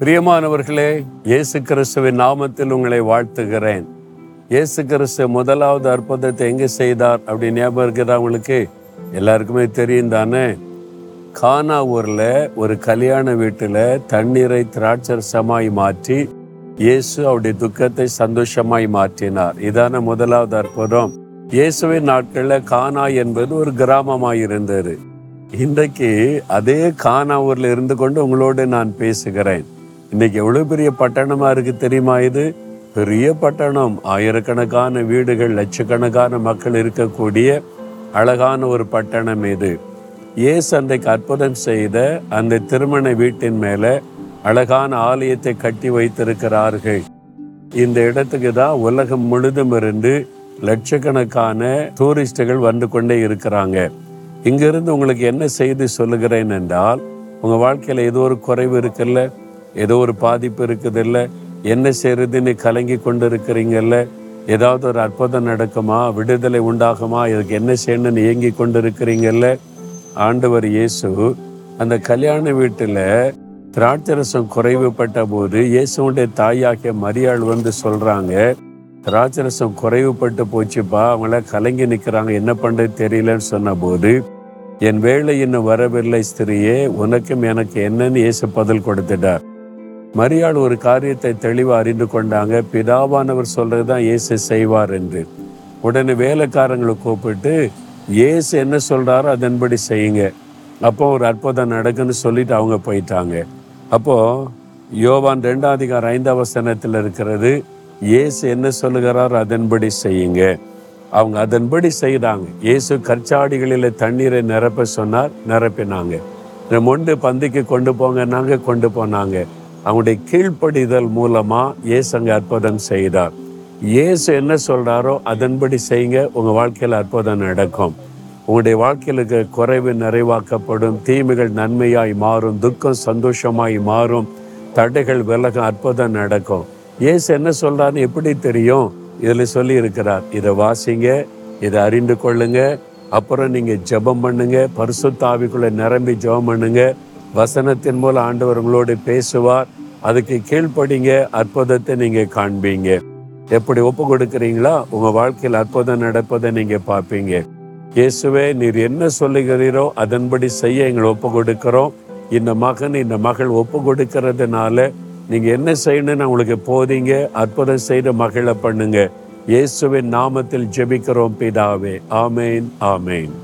பிரியமானவர்களே இயேசு கிறிஸ்துவின் நாமத்தில் உங்களை வாழ்த்துகிறேன். இயேசு கிறிஸ்து முதலாவது அற்புதத்தை எங்கே செய்தார் அப்படி ஞாபகம் இருக்குதா உங்களுக்கு? எல்லாருக்குமே தெரியும் தானே? கானா ஊரில் ஒரு கல்யாண வீட்டில் தண்ணீரை திராட்சரசமாய் மாற்றி இயேசு அவருடைய துக்கத்தை சந்தோஷமாய் மாற்றினார். இதான முதலாவது அற்புதம். இயேசுவின் நாட்களில் கானா என்பது ஒரு கிராமமாக இருந்தது. இன்றைக்கு அதே கானா ஊரில் இருந்து கொண்டு உங்களோடு நான் பேசுகிறேன். இன்னைக்கு எவ்வளவு பெரிய பட்டணமா இருக்கு தெரியுமா இது? பெரிய பட்டணம். ஆயிரக்கணக்கான வீடுகள் லட்சக்கணக்கான மக்கள் இருக்கக்கூடிய அழகான ஒரு பட்டணம் இது. இயேசு அன்றைக்கு அற்புதம் செய்த அந்த திருமண வீட்டின் மேல அழகான ஆலயத்தை கட்டி வைத்திருக்கிறார்கள். இந்த இடத்துக்கு தான் உலகம் முழுதும் இருந்து லட்சக்கணக்கான டூரிஸ்டுகள் வந்து கொண்டே இருக்கிறாங்க. இங்கிருந்து உங்களுக்கு என்ன செய்தி சொல்லுகிறேன் என்றால் உங்க வாழ்க்கையில ஏதோ ஒரு குறைவு இருக்குல்ல? ஏதோ ஒரு பாதிப்பு இருக்குதுல்ல? என்ன செய்யறதுன்னு கலங்கி கொண்டு இருக்கிறீங்கல்ல ஏதாவது ஒரு அற்புதம் நடக்குமா? விடுதலை உண்டாகுமா? இதுக்கு என்ன செய்யணும்னு ஏங்கி கொண்டு இருக்கிறீங்கல்ல ஆண்டவர் இயேசு அந்த கல்யாண வீட்டில் திராட்சரசம் குறைவுபட்ட போது இயேசுடைய தாயாகிய மரியாள் வந்து சொல்கிறாங்க திராட்சரசம் குறைவுபட்டு போச்சுப்பா அவங்கள கலங்கி நிற்கிறாங்க என்ன பண்ணுறது தெரியலன்னு சொன்னபோது என் வேலை இன்னும் வரவில்லை ஸ்திரியே உனக்கும் எனக்கு என்னன்னு இயேசு பதில் கொடுத்துட்டார். மரியாள் ஒரு காரியத்தை தெளிவாக அறிந்து கொண்டாங்க. பிதாவானவர் சொல்றதுதான் இயேசு செய்வார் என்று. உடனே வேலைக்காரங்களை கூப்பிட்டு இயேசு என்ன சொல்கிறாரோ அதன்படி செய்யுங்க. அப்போ ஒரு அற்புதம் நடக்குன்னு சொல்லிட்டு அவங்க போயிட்டாங்க. அப்போது யோவான் ரெண்டாம் அதிகாரம் ஐந்தாம் வசனத்தில் இருக்கிறது இயேசு என்ன சொல்லுகிறாரோ அதன்படி செய்யுங்க. அவங்க அதன்படி செய்தாங்க. இயேசு கற்சாடிகளில் தண்ணீரை நிரப்ப சொன்னார் நிரப்பினாங்க. இந்த மொண்டு பந்திக்கு கொண்டு போங்கன்னாங்க கொண்டு போனாங்க. அவங்களுடைய கீழ்ப்படிதல் மூலமா இயேசு அங்க அற்புதம் செய்தார். இயேசு என்ன சொல்றாரோ அதன்படி செய்யுங்க உங்க வாழ்க்கையில் அற்புதம் நடக்கும். உங்களுடைய வாழ்க்கையில் குறைவு நிறைவாக்கப்படும் தீமைகள் நன்மையாய் மாறும் துக்கம் சந்தோஷமாய் மாறும் தடைகள் விலகும் அற்புதம் நடக்கும். இயேசு என்ன சொல்கிறாருன்னு எப்படி தெரியும்? இதில் சொல்லி இருக்கிறார் இதை வாசிங்க இதை அறிந்து கொள்ளுங்க அப்புறம் நீங்கள் ஜெபம் பண்ணுங்க பரிசுத்தாவிக்குள்ளே நிரம்பி ஜெபம் பண்ணுங்க வசனத்தின் மூலம் ஆண்டவர் உங்களோடு பேசுவார். அதுக்கு கீழ்ப்படிங்க அற்புதத்தை நீங்க காண்பீங்க. எப்படி ஒப்பு கொடுக்குறீங்களா? உங்க வாழ்க்கையில் அற்புதம் நடப்பதை நீங்க பார்ப்பீங்க. இயேசுவே நீர் என்ன சொல்லுகிறீரோ அதன்படி செய்ய எங்களை ஒப்பு கொடுக்கிறோம். இந்த மகன் இந்த மகள் ஒப்பு கொடுக்கறதுனால நீங்க என்ன செய்யணும்னு உங்களுக்கு போதீங்க அற்புதம் செய்த மகளை பண்ணுங்க. இயேசுவின் நாமத்தில் ஜெபிக்கிறோம் பிதாவே. ஆமேன் ஆமேன்.